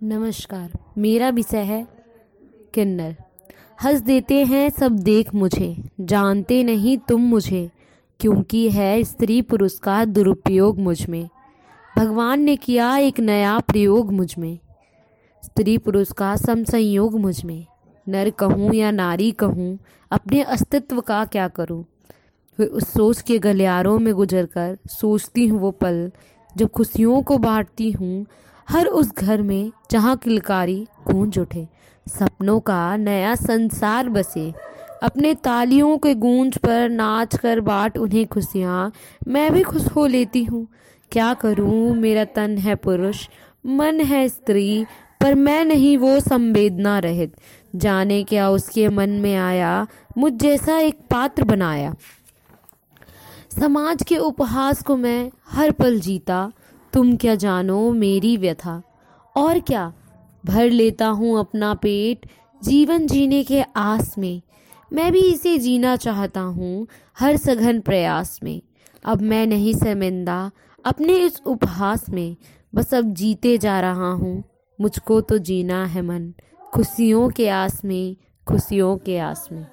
नमस्कार, मेरा विषय है किन्नर। हंस देते हैं सब देख मुझे, जानते नहीं तुम मुझे, क्योंकि है स्त्री पुरुष का दुरुपयोग मुझमें। भगवान ने किया एक नया प्रयोग मुझमें, स्त्री पुरुष का समसंयोग मुझमें। नर कहूँ या नारी कहूँ, अपने अस्तित्व का क्या करूँ? उस सोच के गलियारों में गुजर कर सोचती हूँ वो पल, जब खुशियों को बांटती हूँ हर उस घर में जहाँ किलकारी गूंज उठे। सपनों का नया संसार बसे। अपने तालियों के गूंज पर नाच कर बाट उन्हें खुशियाँ। मैं भी खुश हो लेती हूँ। क्या करूँ? मेरा तन है पुरुष, मन है स्त्री, पर मैं नहीं वो संवेदना रहित। जाने क्या उसके मन में आया? मुझ जैसा एक पात्र बनाया। समाज के उपहास को मैं हर पल जीता। तुम क्या जानो, मेरी व्यथा। और क्या? भर लेता हूँ अपना पेट जीवन जीने के आस में। मैं भी इसे जीना चाहता हूँ, हर सघन प्रयास में। अब मैं नहीं शर्मिंदा, अपने इस उपहास में। बस अब जीते जा रहा हूँ, मुझको तो जीना है मन। खुशियों के आस में, खुशियों के आस में।